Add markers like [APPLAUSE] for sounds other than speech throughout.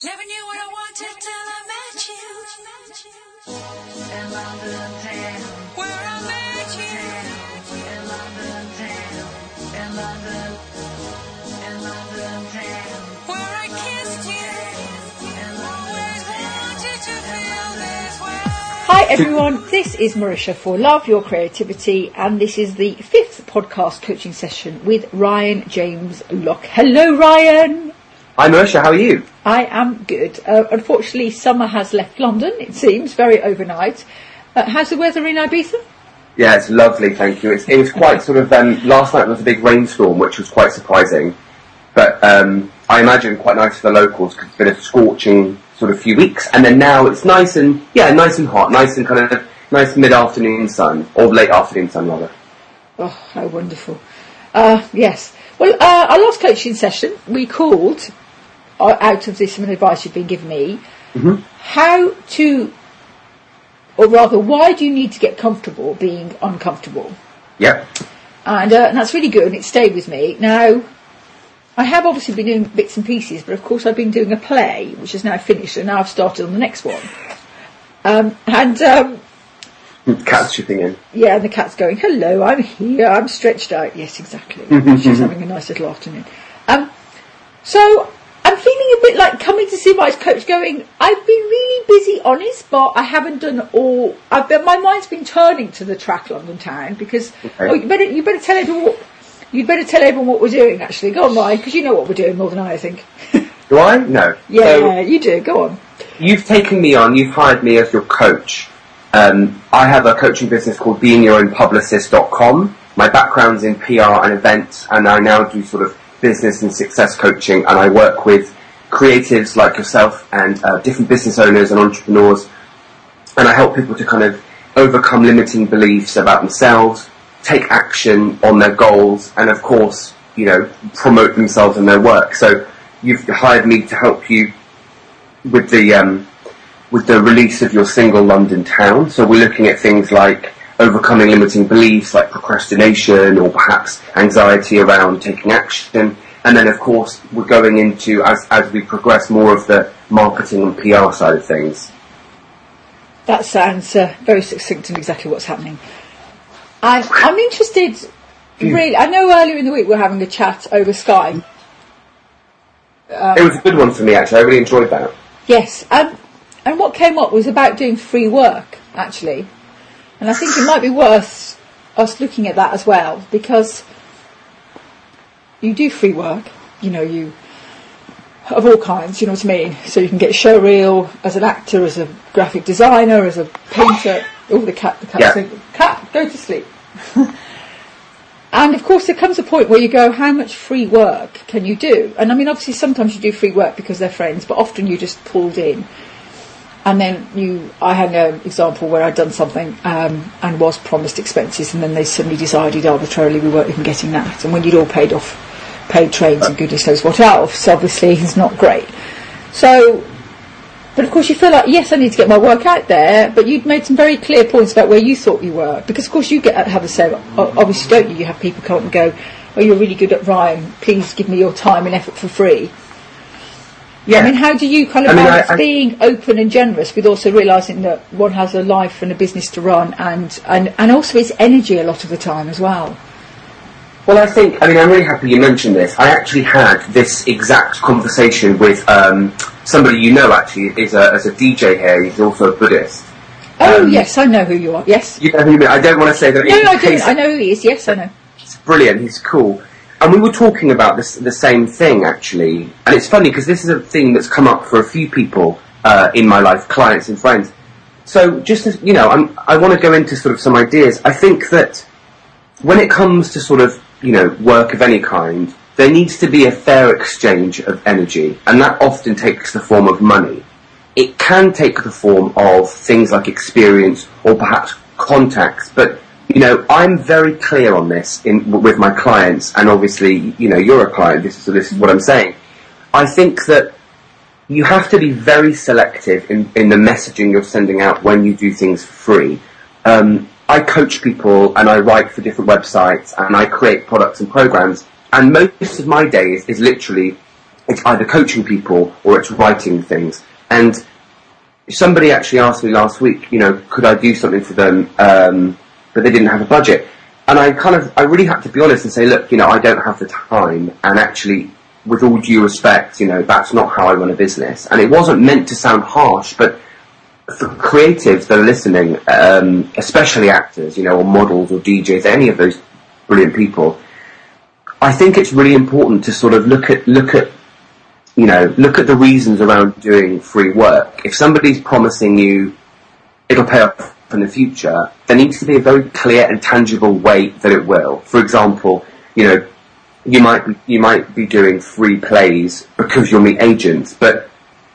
Never knew what I wanted till I met you. In London town. Where I met you. In London town. In London. In London town. Where I kissed you. Always wanted to feel this way. Hi everyone, this is Marisha for Love Your Creativity and this is the fifth podcast coaching session with Ryan James Locke. Hello Ryan! Hi Marisha, how are you? I am good. Uh, unfortunately summer has left London, it seems, very overnight. Uh, how's the weather in Ibiza? Yeah, it's lovely, thank you. It's, it was quite sort of, um, last night was a big rainstorm, which was quite surprising. But um, I imagine quite nice for the locals because it's been a scorching sort of few weeks. And then now it's nice and, yeah, nice and hot, nice and kind of, nice mid-afternoon sun, or late afternoon sun rather. Oh, how wonderful. Uh, yes. Well, uh, our last coaching session, we called, out of this some advice you've been giving me, how to, or rather, why do you need to get comfortable being uncomfortable? Yeah. And, uh, and that's really good, and it stayed with me. Now, I have obviously been doing bits and pieces, but of course I've been doing a play, which is now finished, and now I've started on the next one. Um, and um, Cats chipping in. yeah, and the cat's going, hello, I'm here, I'm stretched out. Yes, exactly. [LAUGHS] She's having a nice little afternoon. Um, so I'm feeling a bit like coming to see my coach going, I've been really busy, honest, but I haven't done all, I've been, my mind's been turning to the track London Town because, Okay. oh, you better, you better tell everyone what, you'd better tell everyone what we're doing actually. Go on, Ryan, because you know what we're doing more than I, I think. [LAUGHS] Do I? No. yeah, So, you do, go on. you've taken me on, you've hired me as your coach. Um, I have a coaching business called beingyourownpublicist.com. My background's in PR and events, and I now do sort of business and success coaching, and I work with creatives like yourself and uh, different business owners and entrepreneurs, and I help people to kind of overcome limiting beliefs about themselves, take action on their goals, and of course, you know, promote themselves and their work. So you've hired me to help you with the um, with the release of your single London Town. So we're looking at things like overcoming limiting beliefs like procrastination or perhaps anxiety around taking action. And then of course we're going into as as we progress more of the marketing and PR side of things. That sounds uh, very succinct and exactly what's happening. And I'm interested, really, I know earlier in the week we were having a chat over Skype. it was a good one for me actually. I really enjoyed that. Yes, and, and what came up was about doing free work, actually. And I think it might be worth us looking at that as well, because you do free work, you know, you, of all kinds, you know what I mean? So you can get show reel as an actor, as a graphic designer, as a painter. Oh, the cat, the cat, Yeah. cat, go to sleep. [LAUGHS] And of course, there comes a point where you go, how much free work can you do? And I mean, obviously, sometimes you do free work because they're friends, but often you're just pulled in. And then you, I had an example where I'd done something um, and was promised expenses, and then they suddenly decided arbitrarily we weren't even getting that. And when you'd all paid off, paid trains and goodness knows what else, obviously it's not great. So, but of course you feel like, yes, I need to get my work out there, but you'd made some very clear points about where you thought you were. Because of course you get have say, o- obviously don't you? You have people come up and go, oh, you're really good at Ryan, please give me your time and effort for free. Yeah. I mean, how do you kind of I mean, balance I- being open and generous with also realising that one has a life and a business to run and, and, and also it's energy a lot of the time as well? Well, I think, I mean, I'm really happy you mentioned this. I actually had this exact conversation with um, somebody you know, actually, is a, is a DJ here. He's also a Buddhist. Oh, Um, yes, I know who you are. Yes. You know who you mean. I don't want to say that. No, no, I don't. I know who he is. Yes, I know. He's brilliant. He's cool. And we were talking about this, the same thing, actually. And it's funny because this is a thing that's come up for a few people uh, in my life, clients and friends. So just as, you know, I'm, I want to go into sort of some ideas. I think that when it comes to sort of, you know, work of any kind, there needs to be a fair exchange of energy, and that often takes the form of money. It can take the form of things like experience or perhaps contacts, but you know, I'm very clear on this in, with my clients, and obviously, you know, you're a client, this is, this is what I'm saying. I think that you have to be very selective in, in the messaging you're sending out when you do things for free. Um, I coach people and I write for different websites and I create products and programs and most of my day is, is literally it's either coaching people or it's writing things. And somebody actually asked me last week, you know, could I do something for them, um, but they didn't have a budget. And I kind of, I really had to be honest and say, look, you know, I don't have the time, and actually, with all due respect, you know, that's not how I run a business. And it wasn't meant to sound harsh, but for creatives that are listening, um, especially actors, you know, or models or DJs, any of those brilliant people, I think it's really important to sort of look at look at you know look at the reasons around doing free work. If somebody's promising you it'll pay off in the future, there needs to be a very clear and tangible way that it will. For example, you know, you might be, you might be doing free plays because you'll meet agents, but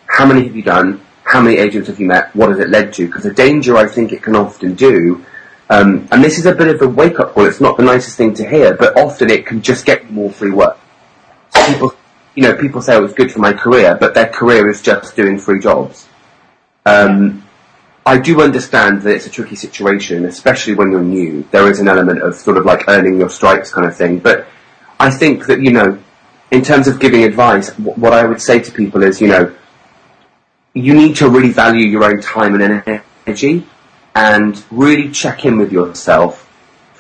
how many have you done? How many agents have you met? What has it led to? Because the danger I think it can often do, um, and this is a bit of a wake up call. It's not the nicest thing to hear, but often it can just get more free work. So people, you know, people say oh, was good for my career, but their career is just doing free jobs. Um, I do understand that it's a tricky situation, especially when you're new. There is an element of sort of like earning your stripes kind of thing. But I think that, you know, in terms of giving advice, wh- what I would say to people is, you know, you need to really value your own time and energy and really check in with yourself.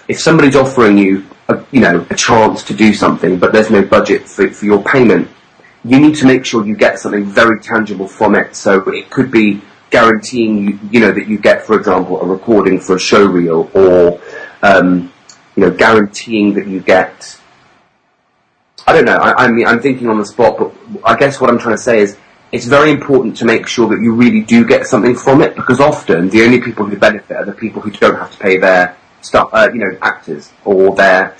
If somebody's offering you, a, you know, a chance to do something, but there's no budget for, for your payment, you need to make sure you get something very tangible from it. So it could be guaranteeing you, you know, that you get, for example, a recording for a show reel, or um, you know, guaranteeing that you get. I don't know. I, I mean, I'm thinking on the spot, but I guess what I'm trying to say is it's very important to make sure that you really do get something from it because often the only people who benefit are the people who don't have to pay their stuff, uh, you know, actors or their.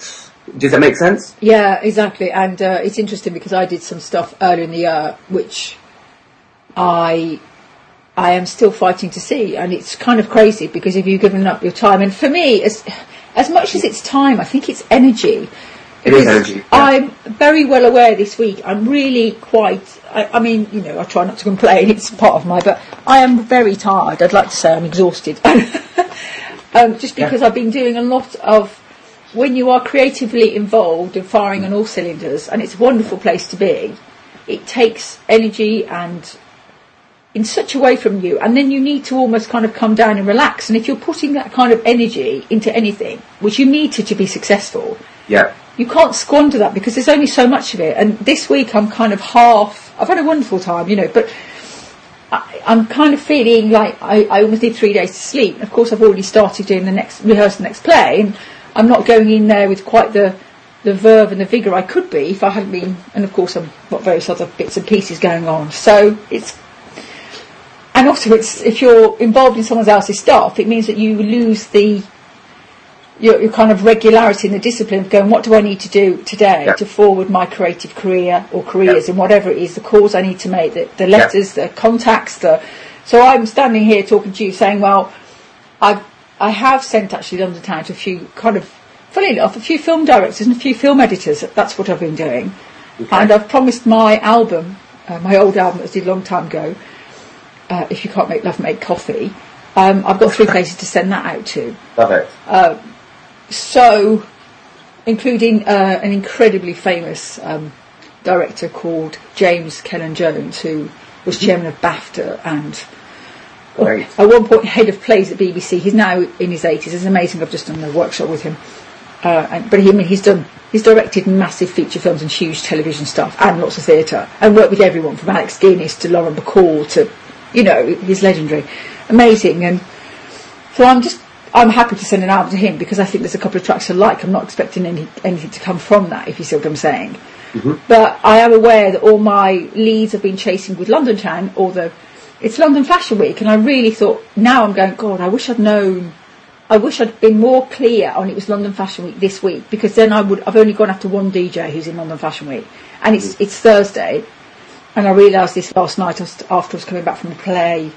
Does that make sense? Yeah, exactly. And uh, it's interesting because I did some stuff earlier in the year, which I I am still fighting to see, and it's kind of crazy because if you've given up your time, and for me, as as much as it's time, I think it's energy. It is Because energy, yeah. I'm very well aware this week. I'm really quite. I, I mean, you know, I try not to complain. [LAUGHS] It's part of my. But I am very tired. I'd like to say I'm exhausted, [LAUGHS] um, just because I've been doing a lot of. When you are creatively involved and firing on all cylinders, and it's a wonderful place to be, it takes energy and in such a way from you, and then you need to almost kind of come down and relax. And if you're putting that kind of energy into anything, which you need to to be successful, Yeah. you can't squander that because there's only so much of it. And this week I'm kind of half. I've had a wonderful time, you know, but I, I'm kind of feeling like I, I almost need three days to sleep. Of course, I've already started doing the next rehearse the next play, and I'm not going in there with quite the the verve and the vigour I could be if I hadn't been. And of course, I've got various other bits and pieces going on. So it's and also it's if you're involved in someone else's stuff, it means that you lose the your, your kind of regularity in the discipline of going, what do I need to do today to forward my creative career or careers in whatever it is, the calls I need to make, the, the letters, the contacts, the. So I'm standing here talking to you saying, well, I've, I have sent actually London Town to a few kind of, funny enough, a few film directors and a few film editors. That's what I've been doing. And I've promised my album, uh, my old album that I did a long time ago, uh, If You Can't Make Love, Make Coffee. Um, I've got three places to send that out to Love it. so including uh, an incredibly famous um, director called James Cellan Jones, who was chairman of BAFTA and oh, at one point head of plays at BBC. He's now in his 80s. It's amazing. I've just done a workshop with him. Uh, and, but he, I mean, he's done, he's directed massive feature films and huge television stuff and lots of theatre and worked with everyone from Alec Guinness to Lauren Bacall to, you know, he's legendary. Amazing. And so I'm just I'm happy to send an album to him because I think there's a couple of tracks I like. I'm not expecting any anything to come from that, if you see what I'm saying. Mm-hmm. But I am aware that all my leads I've been chasing with London Town the it's London Fashion Week, and I really thought now I'm going. God, I wish I'd known. I wish I'd been more clear on it was London Fashion Week this week because then I would. I've only gone after one DJ who's in London Fashion Week, and it's mm. it's Thursday, and I realised this last night after I was coming back from a play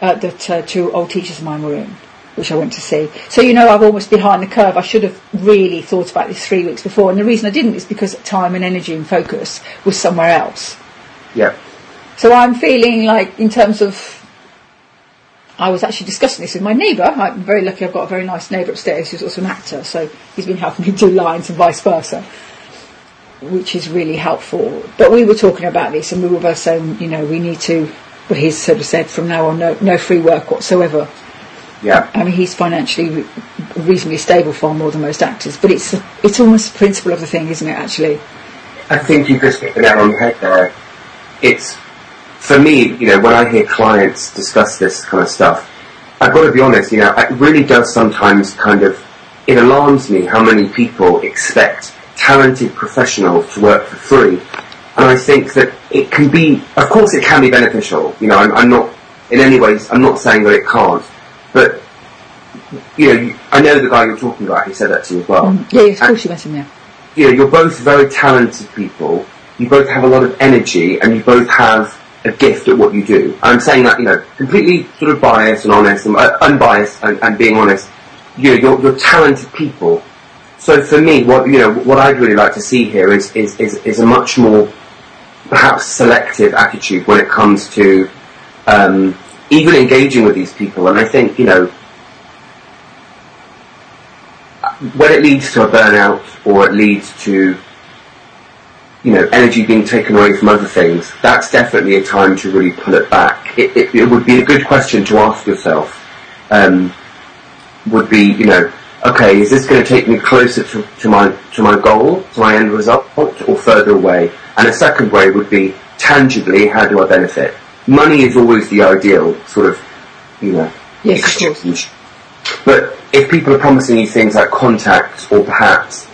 uh, that uh, two old teachers of mine were in, which I went to see. So you know, I've almost behind the curve. I should have really thought about this three weeks before, and the reason I didn't is because time and energy and focus was somewhere else. Yeah. So I'm feeling like, in terms of, I was actually discussing this with my neighbour. I'm very lucky. I've got a very nice neighbour upstairs who's also an actor, so he's been helping me do lines and vice versa. Which is really helpful. But we were talking about this, and we were both saying, you know, we need to. Well, he's sort of said from now on, no, no free work whatsoever. Yeah. I mean, he's financially re- reasonably stable far more than most actors, but it's it's almost the principle of the thing, isn't it? Actually, I think you just hit the nail on the head there. It's for me, you know, when I hear clients discuss this kind of stuff, I've got to be honest. You know, it really does sometimes kind of it alarms me how many people expect talented professionals to work for free, and I think that it can be, of course, it can be beneficial. You know, I'm, I'm not in any ways, I'm not saying that it can't, but you know, I know the guy you're talking about. He said that to you as well yeah, of course you met him. Yeah, you know, you're both very talented people. You both have a lot of energy, and you both have a gift at what you do. I'm saying that, you know, completely sort of biased and honest, and uh, unbiased, and, and being honest. You know, you're, you're talented people. So for me, what you know, what I'd really like to see here is is is, is a much more perhaps selective attitude when it comes to um, even engaging with these people. And I think you know, when it leads to a burnout or it leads to you know energy being taken away from other things, that's definitely a time to really pull it back. It, it, it would be a good question to ask yourself. Um, would be you know okay is this going to take me closer to, to my to my goal to my end result or further away? And a second way would be tangibly how do I benefit? Money is always the ideal sort of you know Yes, exchange. But if people are promising you things like contact or perhaps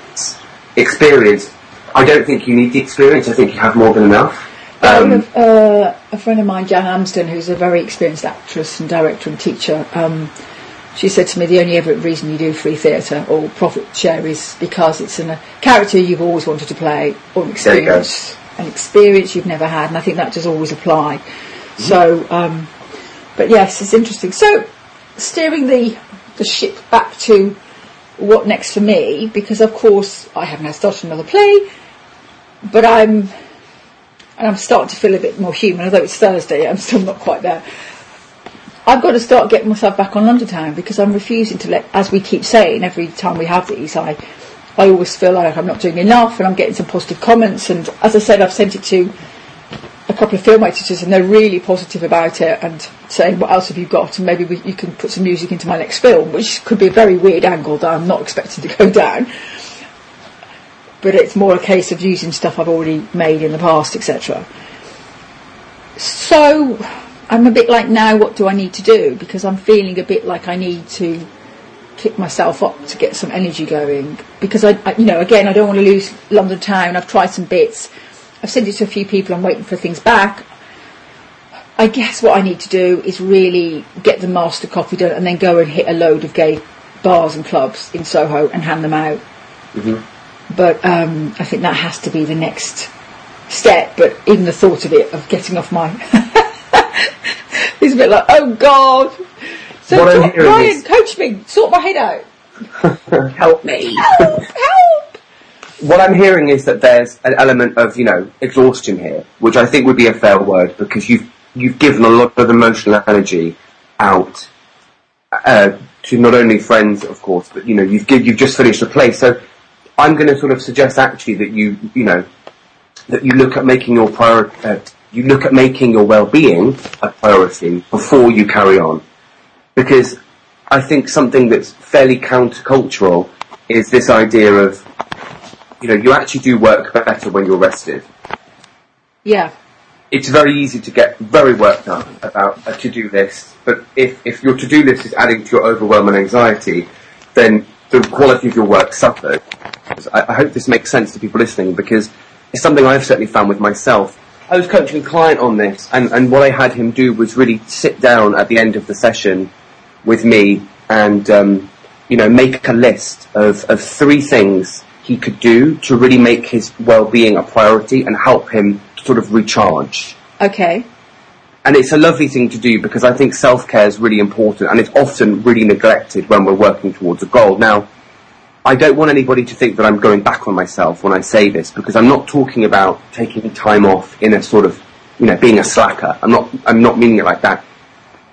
experience, I don't think you need the experience. I think you have more than enough. I Um, have, uh, a friend of mine, Jan Amsden, who's a very experienced actress and director and teacher. Um, she said to me, the only ever reason you do free theatre or profit share is because it's in a character you've always wanted to play or an There you go. experience, an experience you've never had, and I think that does always apply. So, um, but yes, it's interesting. So, steering the the ship back to what next for me, because of course I haven't started another play, but I'm and I'm starting to feel a bit more human, although it's Thursday, I'm still not quite there. I've got to start getting myself back on London Town because I'm refusing to let, as we keep saying every time we have these, I, I always feel like I'm not doing enough and I'm getting some positive comments and as I said, I've sent it to a couple of film editors and they're really positive about it and saying what else have you got and maybe we, you can put some music into my next film, which could be a very weird angle that I'm not expecting to go [LAUGHS] down. But it's more a case of using stuff I've already made in the past, etc. So I'm a bit like now, what do I need to do? Because I'm feeling a bit like I need to kick myself up to get some energy going. Because I, I you know, again, I don't want to lose London Town. I've tried some bits. I've sent it to a few people. I'm waiting for things back. I guess what I need to do is really get the master copy done and then go and hit a load of gay bars and clubs in Soho and hand them out. mhm. But um, I think that has to be the next step. But even the thought of it, of getting off my, [LAUGHS] bit like, oh God. So talk- Brian, is- coach me, sort my head out. [LAUGHS] Help me. Help, help. What I'm hearing is that there's an element of, you know, exhaustion here, which I think would be a fair word because you've you've given a lot of emotional energy out uh, to not only friends, of course, but you know, you've you've just finished a play. So I'm going to sort of suggest actually that you you know that you look at making your prior uh, you look at making your well-being a priority before you carry on, because I think something that's fairly countercultural is this idea of you know, you actually do work better when you're rested. Yeah, It's very easy to get very worked up about a to-do list, but if, if your to-do list is adding to your overwhelm and anxiety, then the quality of your work suffers. I, I hope this makes sense to people listening because it's something I've certainly found with myself. I was coaching a client on this, and, and what I had him do was really sit down at the end of the session with me and um, you know make a list of, of three things he could do to really make his well-being a priority and help him sort of recharge. okay. And it's a lovely thing to do because I think self-care is really important and it's often really neglected when we're working towards a goal. Now, I don't want anybody to think that I'm going back on myself when I say this because I'm not talking about taking time off in a sort of, you know, being a slacker. I'm not, I'm not meaning it like that.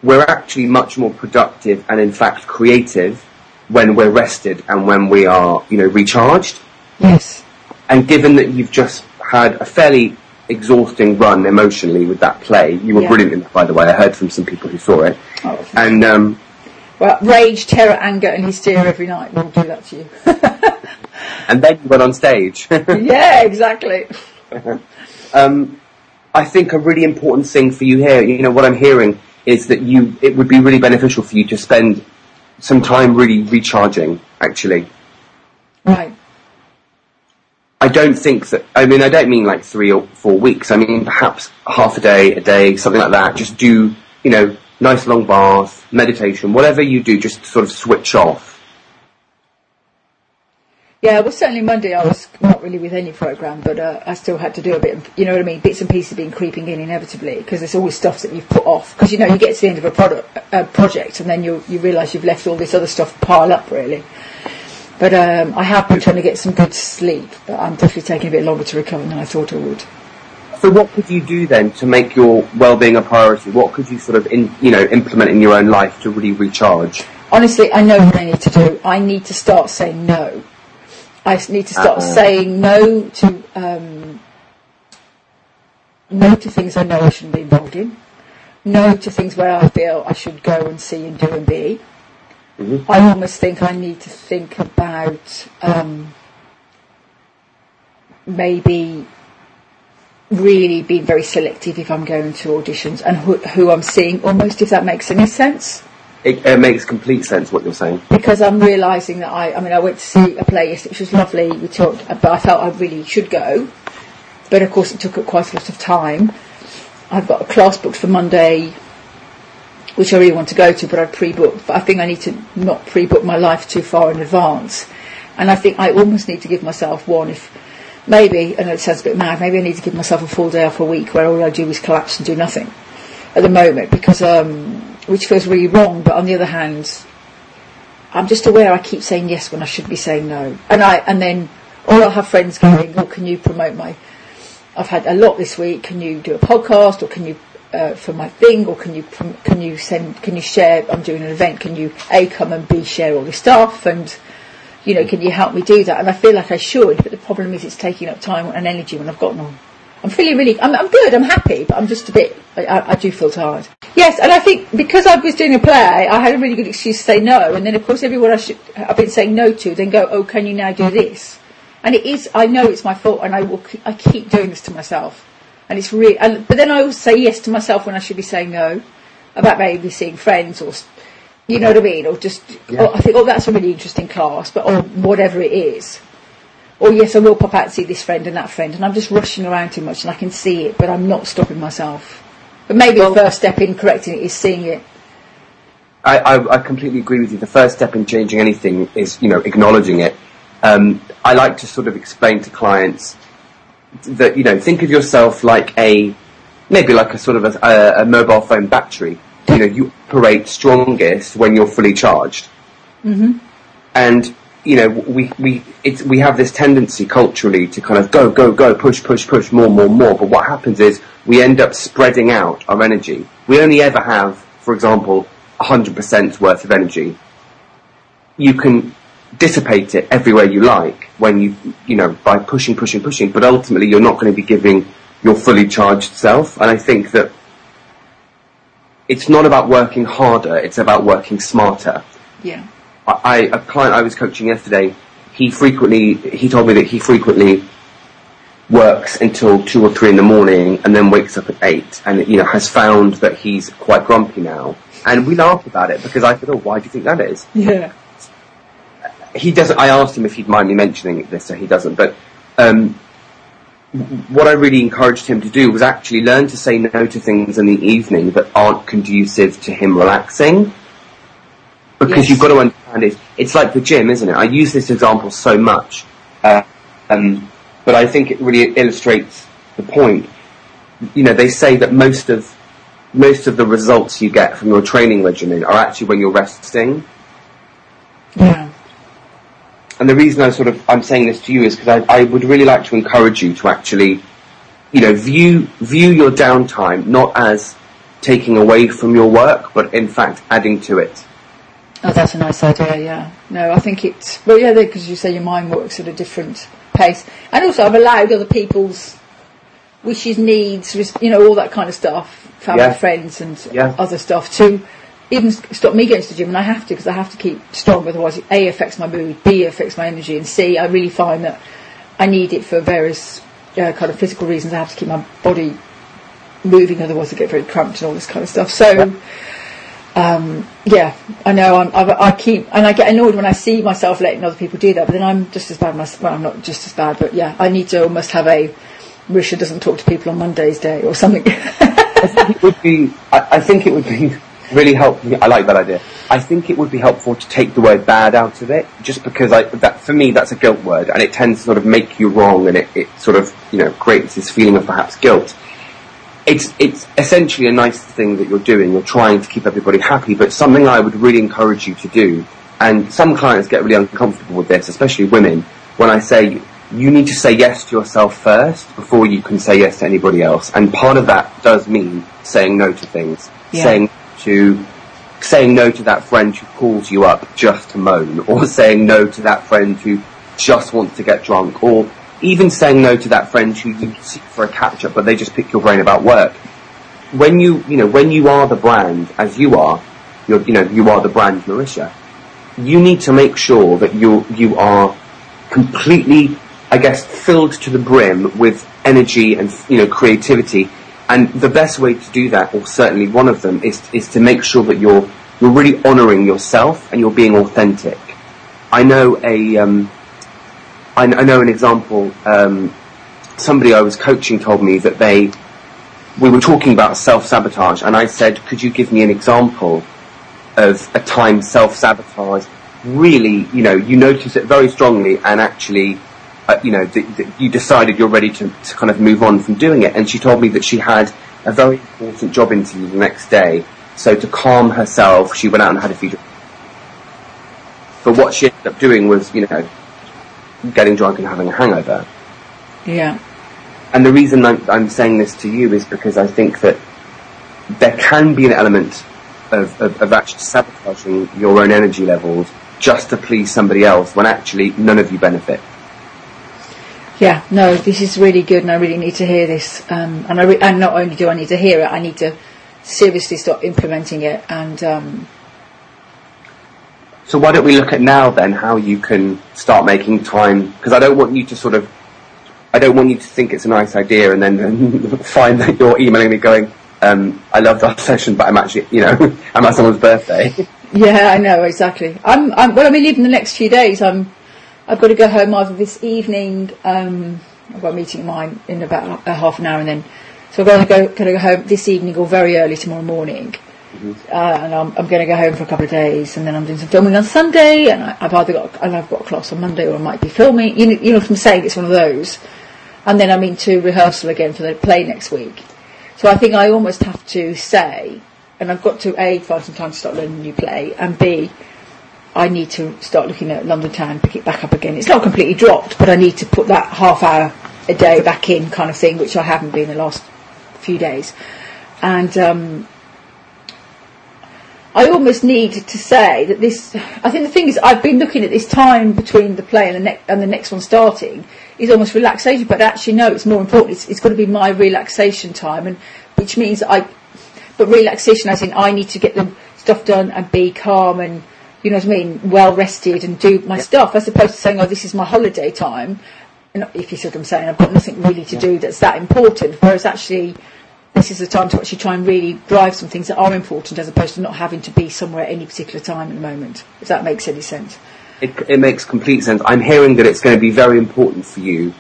We're actually much more productive and in fact creative when we're rested and when we are, you know, recharged. Yes. and given that you've just had a fairly exhausting run emotionally with that play, you were Yeah. brilliant in it, by the way. I heard from some people who saw it, Oh, and um, Well, rage, terror, anger, and hysteria every night We'll do that to you. [LAUGHS] and then you went on stage. [LAUGHS] yeah, exactly. [LAUGHS] um, I think a really important thing for you here, you know, what I'm hearing is that you, it would be really beneficial for you to spend some time really recharging, actually. Right. I don't think that, I mean, I don't mean like three or four weeks. I mean, perhaps half a day, a day, something like that. Just do, you know, nice long bath, meditation, whatever you do, just sort of switch off. Yeah, well, certainly Monday I was not really with any program, but uh, I still had to do a bit. Of, you know what I mean? Bits and pieces been creeping in inevitably because there's always stuff that you've put off. Because you know you get to the end of a product a project and then you you realise you've left all this other stuff pile up really. But um, I have been trying to get some good sleep, but I'm definitely taking a bit longer to recover than I thought I would. So what could you do then to make your well-being a priority? What could you sort of, in, you know, implement in your own life to really recharge? Honestly, I know what I need to do. I need to start saying no. I need to start Uh-uh. saying no to um, no to things I know I shouldn't be involved in. No to things where I feel I should go and see and do and be. Mhm. I almost think I need to think about um, maybe really being very selective if I'm going to auditions and who, who I'm seeing. Almost, if that makes any sense It, it makes complete sense what you're saying. because I'm realising that I, I mean, I went to see a play yesterday, which was lovely. We talked, but I felt I really should go. But of course, it took up quite a lot of time. I've got a class booked for Monday, which I really want to go to, but I've pre-booked. But I think I need to not pre-book my life too far in advance. And I think I almost need to give myself one, if maybe, I know it sounds a bit mad, maybe I need to give myself a full day off a week where all I do is collapse and do nothing at the moment, because um, which feels really wrong. But on the other hand, I'm just aware I keep saying yes when I should be saying no. And I and then or I'll have friends going, "Oh, can you promote my? I've had a lot this week. Can you do a podcast, or can you uh, for my thing, or can you can you send? Can you share? I'm doing an event. Can you a come and b share all this stuff and you know, can you help me do that? And I feel like I should, but the problem is it's taking up time and energy when I've got none. I'm feeling really, I'm, I'm good, I'm happy, but I'm just a bit, I, I, I do feel tired. Yes, and I think because I was doing a play, I had a really good excuse to say no, and then of course everyone I should, I've been saying no to, then go, oh, can you now do this? And it is, I know it's my fault, and I will, I keep doing this to myself. And it's really, and, but then I always say yes to myself when I should be saying no, about maybe seeing friends or, you know what I mean, or just, Yeah. or I think, oh, that's a really interesting class, but or whatever it is. Or yes, I will pop out and see this friend and that friend, and I'm just rushing around too much, and I can see it, but I'm not stopping myself. But maybe Well- the first step in correcting it is seeing it. I, I, I completely agree with you. The first step in changing anything is, you know, acknowledging it. Um, I like to sort of explain to clients that, you know, think of yourself like a, maybe like a sort of a, a, a mobile phone battery. You know, you operate strongest when you're fully charged. Mm-hmm. And, you know, we, we, it's, we have this tendency culturally to kind of go, go, go, push, push, push, more, more, more. But what happens is we end up spreading out our energy. We only ever have, for example, 100% worth of energy. You can dissipate it everywhere you like when you, you know, by pushing, pushing, pushing, but ultimately you're not going to be giving your fully charged self. And I think that it's not about working harder, it's about working smarter. Yeah. I, a client I was coaching yesterday, he frequently, he told me that he frequently works until two or three in the morning and then wakes up at eight and, you know, has found that he's quite grumpy now. And we laughed about it because I said, oh, why do you think that is? Yeah. he doesn't. I asked him if he'd mind me mentioning this, so he doesn't. But um, what I really encouraged him to do was actually learn to say no to things in the evening that aren't conducive to him relaxing. Because Yes. you've got to understand it. It's like the gym, isn't it? I use this example so much, uh, um, but I think it really illustrates the point. You know, they say that most of most of the results you get from your training regimen are actually when you're resting. Yeah. And the reason I sort of I'm saying this to you is because I, I would really like to encourage you to actually, you know, view view your downtime not as taking away from your work, but in fact adding to it. Oh, that's a nice idea. Yeah. No, I think it's well, yeah, because you say your mind works at a different. pace. And also, I've allowed other people's wishes, needs, you know, all that kind of stuff, family, Yeah. friends, and Yeah. other stuff to even stop me going to the gym. And I have to because I have to keep strong. Otherwise, A affects my mood, B affects my energy, and C I really find that I need it for various uh, kind of physical reasons. I have to keep my body moving, otherwise I get very cramped and all this kind of stuff. So. Um, yeah, I know. I keep and I get annoyed when I see myself letting other people do that. But then I'm just as bad. Myself. Well, I'm not just as bad, but yeah, I need to almost have a Risha doesn't talk to people on Mondays day or something. I think it would be. I, I think it would be really help me. I like that idea. I think it would be helpful to take the word bad out of it, just because I that for me that's a guilt word, and it tends to sort of make you wrong, and it, it sort of you know creates this feeling of perhaps guilt. It's it's essentially a nice thing that you're doing. You're trying to keep everybody happy, but something I would really encourage you to do. And some clients get really uncomfortable with this, especially women. When I say you need to say yes to yourself first before you can say yes to anybody else, and part of that does mean saying no to things, Yeah. saying to saying no to that friend who calls you up just to moan, or [LAUGHS] saying no to that friend who just wants to get drunk, or even saying no to that friend who you seek for a catch up, but they just pick your brain about work. When you, you know, when you are the brand, as you are, you're, you know, you are the brand Marisha, you need to make sure that you, you are completely, I guess, filled to the brim with energy and, you know, creativity. And the best way to do that, or certainly one of them, is, is to make sure that you're, you're really honouring yourself and you're being authentic. I know a, um, I, I know an example, um, somebody I was coaching told me that they, we were talking about self-sabotage and I said, could you give me an example of a time self-sabotage really, you know, you notice it very strongly and actually, uh, you know, th- th- you decided you're ready to, to kind of move on from doing it. And she told me that she had a very important job interview the next day. So to calm herself, she went out and had a few drinks. But what she ended up doing was, you know, getting drunk and having a hangover. yeah, And the reason I'm, I'm saying this to you is because I think that there can be an element of, of, of actually sabotaging your own energy levels just to please somebody else when actually none of you benefit. Yeah. No, this is really good, and I really need to hear this. Um, and I re- and not only do I need to hear it, I need to seriously start implementing it. And um, So why don't we look at now then how you can start making time? Because I don't want you to sort of, I don't want you to think it's a nice idea and then [LAUGHS] find that you're emailing me going, um, I loved our session, but I'm actually, you know, [LAUGHS] I'm at someone's birthday. Yeah, I know exactly. I'm, I'm well. I mean, even the next few days, I'm. I've got to go home either this evening. Um, I've got a meeting of mine in about a half an hour, and then so I'm going to go. Going to go home this evening or very early tomorrow morning. Uh, and I'm, I'm going to go home for a couple of days, and then I'm doing some filming on Sunday, and I, I've either got and I've got a class on Monday, or I might be filming. You know, you know what I'm saying? It's one of those. And then I'm into rehearsal again for the play next week. So I think I almost have to say, and I've got to A, find some time to start learning a new play, and B, I need to start looking at London Town, pick it back up again. It's not completely dropped, but I need to put that half hour a day back in kind of thing, which I haven't been the last few days. And um, I almost need to say that this. I think the thing is, I've been looking at this time between the play and the, ne- and the next one starting is almost relaxation, but actually, no, it's more important. It's, it's got to be my relaxation time, and which means I. But relaxation, as in, I need to get the stuff done and be calm and you know what I mean, well rested and do my stuff, as opposed to saying, "Oh, this is my holiday time." And if you see what I'm saying, I've got nothing really to do that's that important. Whereas actually, this is the time to actually try and really drive some things that are important as opposed to not having to be somewhere at any particular time at the moment, if that makes any sense. It, it makes complete sense. I'm hearing that it's going to be very important for you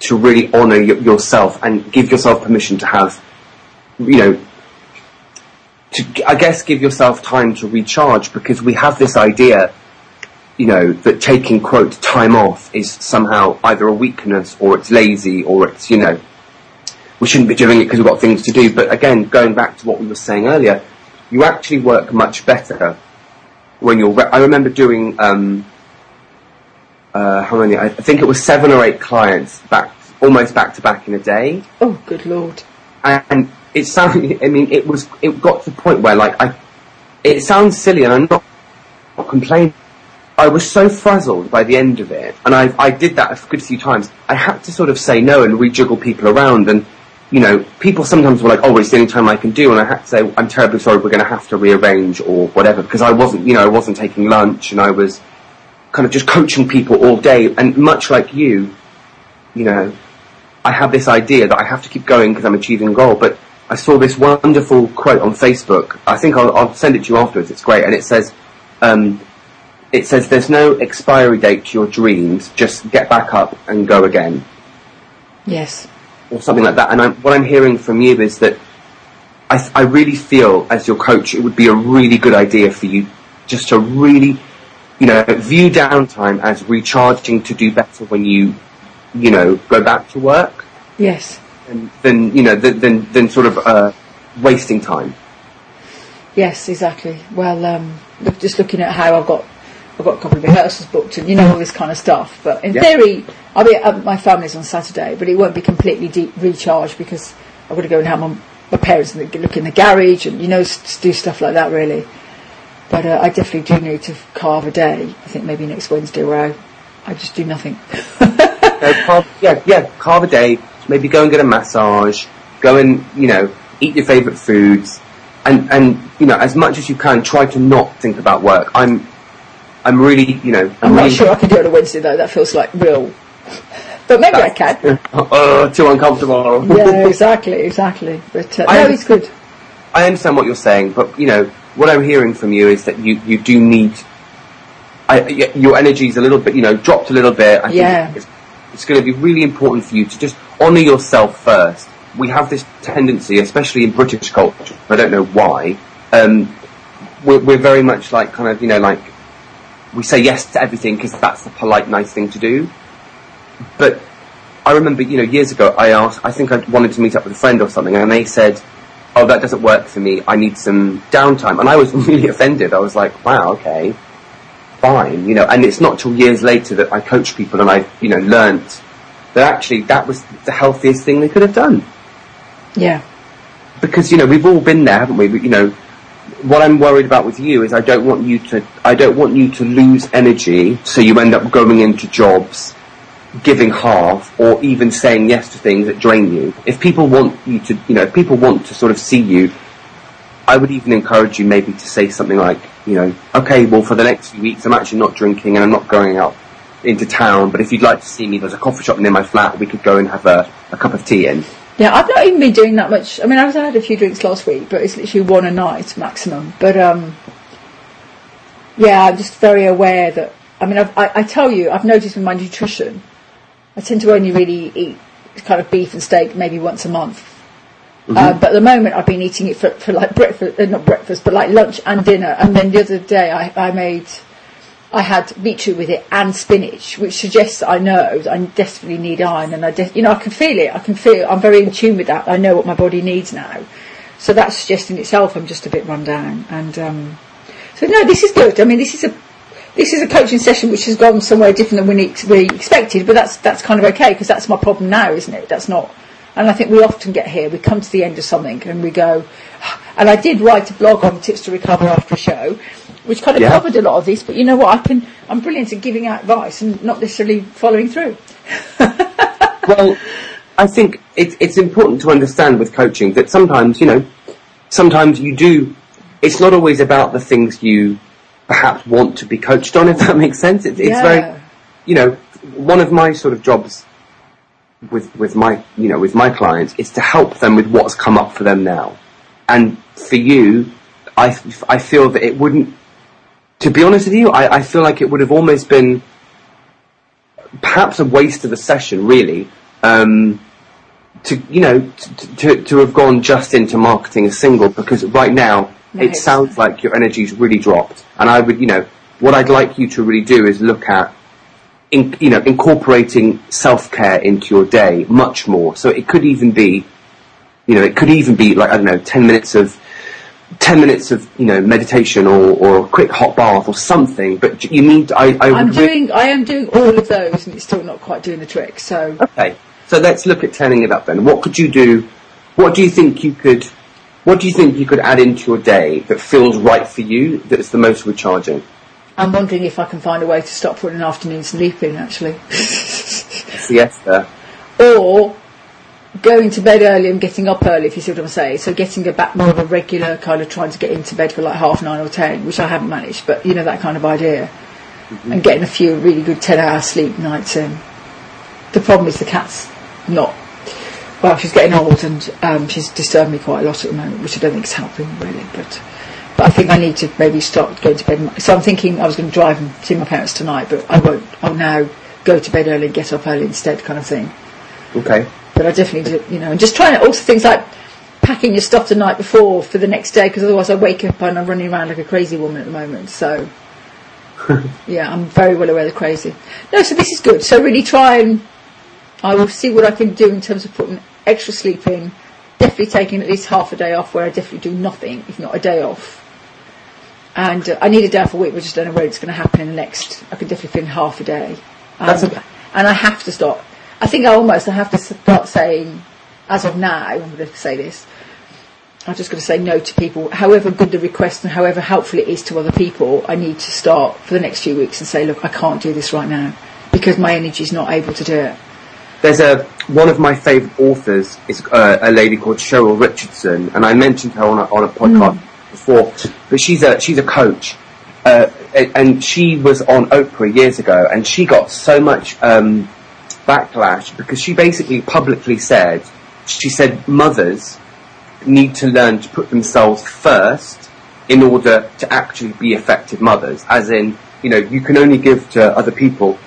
to really honour y- yourself and give yourself permission to have, you know, to I guess give yourself time to recharge because we have this idea, you know, that taking quote time off is somehow either a weakness or it's lazy or it's you know we shouldn't be doing it because we've got things to do. But again, going back to what we were saying earlier, you actually work much better when you're. Re- I remember doing um, uh, how many? I I think it was seven or eight clients back, almost back to back in a day, Oh, good lord. and it sounded. I mean, it was. It got to the point where, like, I. It sounds silly, and I'm not, not complaining, I was so frazzled by the end of it, and I, I did that a good few times. I had to sort of say no and rejiggle people around, and you know, people sometimes were like, "Oh, it's the only time I can do," and I had to say, "I'm terribly sorry, we're going to have to rearrange or whatever," because I wasn't, you know, I wasn't taking lunch, and I was kind of just coaching people all day, and much like you, you know, I have this idea that I have to keep going because I'm achieving a goal, but I saw this wonderful quote on Facebook. I think I'll, I'll send it to you afterwards. It's great, and it says. Um, it says there's no expiry date to your dreams. Just get back up and go again, Yes. or something like that. And I'm, what I'm hearing from you is that I, I really feel, as your coach, it would be a really good idea for you just to really, you know, view downtime as recharging to do better when you, you know, go back to work, Yes. And than you know, than than, than sort of uh, wasting time. Yes, exactly. Well, um, look, just looking at how I've got, I've got a couple of rehearsals booked, and you know all this kind of stuff. But in Yeah. theory, I'll be at my family's on Saturday, but it won't be completely deep recharged because I've got to go and help my, my parents and look in the garage, and you know, s- do stuff like that really. But uh, I definitely do need to carve a day. I think maybe next Wednesday where I, I just do nothing. So [LAUGHS] carve, yeah, yeah, carve a day. Maybe go and get a massage. Go and you know eat your favourite foods, and and you know as much as you can try to not think about work. I'm I'm really you know I'm not really, sure I can do it on a Wednesday though. That feels like real. But maybe I can. [LAUGHS] uh, too uncomfortable. yeah, exactly, exactly. But uh, I no, it's good. I understand what you're saying, but you know what I'm hearing from you is that you you do need. I, your energy's a little bit, you know, dropped a little bit. I Yeah. think it's, it's going to be really important for you to just honour yourself first. We have this tendency, especially in British culture, I don't know why, um, we're, we're very much like kind of, you know, like, we say yes to everything because that's the polite, nice thing to do. But I remember, you know, years ago, I asked, I think I wanted to meet up with a friend or something, and they said, oh, that doesn't work for me, I need some downtime. And I was [LAUGHS] really offended. I was like, wow, okay, fine, you know, and it's not till years later that I coach people and I, you know, learnt that actually that was the healthiest thing they could have done. Yeah. Because, you know, we've all been there, haven't we? But, you know, what I'm worried about with you is I don't want you to, I don't want you to lose energy so you end up going into jobs giving half or even saying yes to things that drain you. If people want you to, you know, if people want to sort of see you, I would even encourage you maybe to say something like, you know, okay, well for the next few weeks I'm actually not drinking and I'm not going out into town, but if you'd like to see me, there's a coffee shop near my flat, we could go and have a, a cup of tea in. Yeah, I've not even been doing that much. I mean, I was had a few drinks last week, but it's literally one a night maximum. But um, yeah, I'm just very aware that. I mean, I've, I, I tell you, I've noticed with my nutrition, I tend to only really eat kind of beef and steak maybe once a month. Uh, but at the moment, I've been eating it for, for like breakfast, uh, not breakfast, but like lunch and dinner. And then the other day, I, I made, I had beetroot with it and spinach, which suggests I know that I desperately need iron, and I, de- you know, I can feel it. I can feel. I'm very in tune with that. I know what my body needs now. So that suggests in itself I'm just a bit run down. And um, so no, this is good. I mean, this is a this is a coaching session which has gone somewhere different than we expected, but that's that's kind of okay because that's my problem now, isn't it? That's not. And I think we often get here, we come to the end of something and we go, [SIGHS] and I did write a blog on tips to recover after a show, which kind of Yeah. covered a lot of this, but you know what, I can, I'm brilliant at giving out advice and not necessarily following through. [LAUGHS] well, I think it's it's important to understand with coaching that sometimes, you know, sometimes you do. It's not always about the things you perhaps want to be coached on. If that makes sense, it's, it's Yeah. very, you know, one of my sort of jobs with with my you know with my clients is to help them with what's come up for them now. And for you, I I feel that it wouldn't. To be honest with you, I, I feel like it would have almost been perhaps a waste of a session, really, um, to you know to, to to have gone just into marketing a single because right now it sounds like your energy's really dropped, and I would you know what I'd like you to really do is look at. In, you know, incorporating self-care into your day much more. So it could even be, you know, it could even be like, I don't know, 10 minutes of 10 minutes of, you know, meditation or, or a quick hot bath or something, but you need, I, I I'm would re- doing, I am doing all of those and it's still not quite doing the trick, so. Okay, so let's look at turning it up then. What could you do, what do you think you could, what do you think you could add into your day that feels right for you, that's the most recharging? I'm wondering if I can find a way to stop putting an afternoon sleep in actually. [LAUGHS] Siesta. or going to bed early and getting up early, if you see what I'm saying. So getting a back more of a regular kind of trying to get into bed for like half nine or ten, which I haven't managed, but you know that kind of idea. And getting a few really good ten hour sleep nights in. The problem is the cat's not. Well, she's getting old and um, she's disturbed me quite a lot at the moment, which I don't think is helping really. But but I think I need to maybe start going to bed. So I'm thinking I was going to drive and see my parents tonight, but I won't. I'll now go to bed early and get up early instead, kind of thing. Okay. But I definitely, do, you know, and just trying to also things like packing your stuff the night before for the next day, because otherwise I wake up and I'm running around like a crazy woman at the moment. So, [LAUGHS] yeah, I'm very well aware of the crazy. No, so this is good. So really try and I will see what I can do in terms of putting extra sleep in. Definitely taking at least half a day off, where I definitely do nothing, if not a day off. And uh, I need a day off a week, but I just don't know where it's going to happen in the next. I can definitely fit in half a day. That's Um, a- and I have to stop. I think I almost I have to start saying, as of now, I'm going to say this. I'm just going to say no to people, however good the request and however helpful it is to other people. I need to start for the next few weeks and say, look, I can't do this right now because my energy is not able to do it. There's a one of my favourite authors is uh, a lady called Cheryl Richardson, and I mentioned her on a, on a podcast before. But she's a she's a coach, uh, and she was on Oprah years ago, and she got so much um, backlash because she basically publicly said she said mothers need to learn to put themselves first in order to actually be effective mothers. As in, you know, you can only give to other people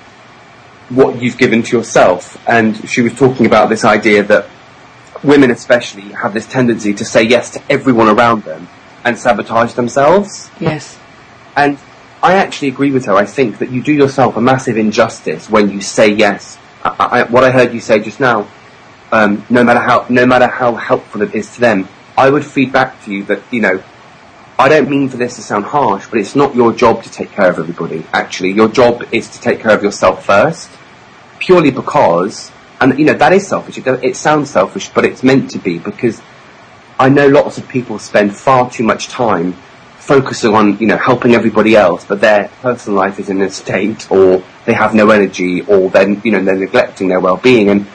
what you've given to yourself. And she was talking about this idea that women especially have this tendency to say yes to everyone around them and sabotage themselves. Yes. And I actually agree with her. I think that you do yourself a massive injustice when you say yes. I, I, what I heard you say just now, um, no matter how no matter how helpful it is to them, I would feed back to you that you know. I don't mean for this to sound harsh, but it's not your job to take care of everybody. Actually, your job is to take care of yourself first, purely because, and you know that is selfish. It, it sounds selfish, but it's meant to be because I know lots of people spend far too much time focusing on, you know, helping everybody else, but their personal life is in a state, or they have no energy, or then, you know, they're neglecting their well-being. And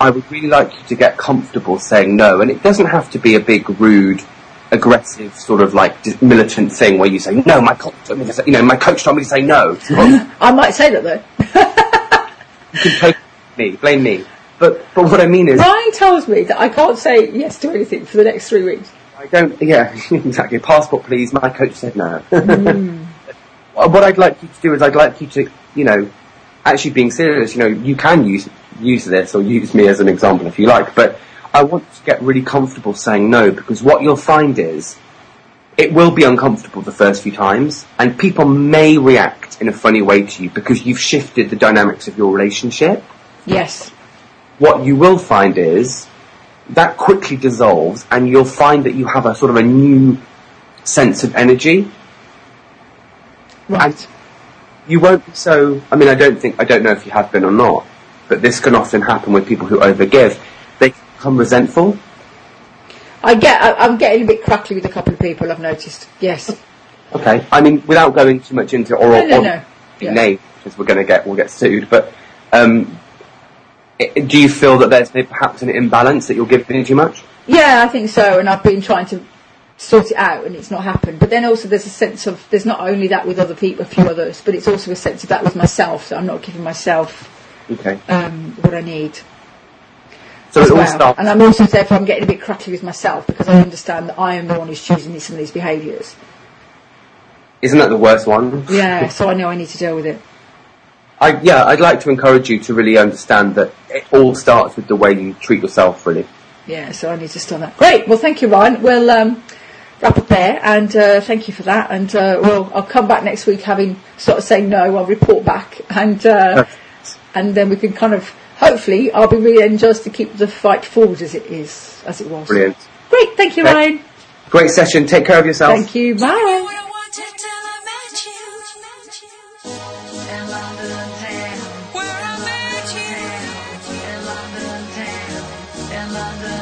I would really like you to get comfortable saying no. And it doesn't have to be a big, rude, aggressive, sort of like militant thing where you say, no, my coach told me to say, you know, my coach told me to say no. [LAUGHS] I might say that though. [LAUGHS] you can take me, blame me. But, but what I mean is, Brian tells me that I can't say yes to anything for the next three weeks. I don't. Yeah, [LAUGHS] exactly. Passport, please. My coach said no. [LAUGHS] Hmm. what I'd like you to do is I'd like you to, you know, actually being serious. You know, you can use use this or use me as an example if you like, but I want to get really comfortable saying no because what you'll find is it will be uncomfortable the first few times, and people may react in a funny way to you because you've shifted the dynamics of your relationship Yes. What you will find is that quickly dissolves and you'll find that you have a sort of a new sense of energy Right. and you won't be so I mean I don't think I don't know if you have been or not but this can often happen with people who overgive they become resentful I get. I, I'm getting a bit crackly with a couple of people. I've noticed. Yes. okay I mean without going too much into or, No, no, or no. Yeah. name because we're going to get we'll get sued but um, do you feel that there's perhaps an imbalance that you're giving too much Yeah, I think so. And I've been trying to sort it out, and it's not happened. But then also there's a sense of there's not only that with other people, a few others, but it's also a sense of that with myself. That I'm not giving myself okay um, what I need. so it all well. starts And I'm also therefore I'm getting a bit crackly with myself because I understand that I am the one who's choosing these, some of these behaviours. isn't that the worst one Yeah, [LAUGHS] so I know I need to deal with it. I, yeah, I'd like to encourage you to really understand that it all starts with the way you treat yourself, really. Yeah, so I need to start that. Great. Well, thank you, Ryan. We'll um, wrap up there, and uh, thank you for that. And uh, well, I'll come back next week having sort of saying no. I'll report back, and uh, [LAUGHS] and then we can kind of hopefully I'll be really energized to keep the fight forward as it is, as it was. Brilliant. Great. Thank you, Ryan. Great session. Take care of yourself. Thank you. Bye. another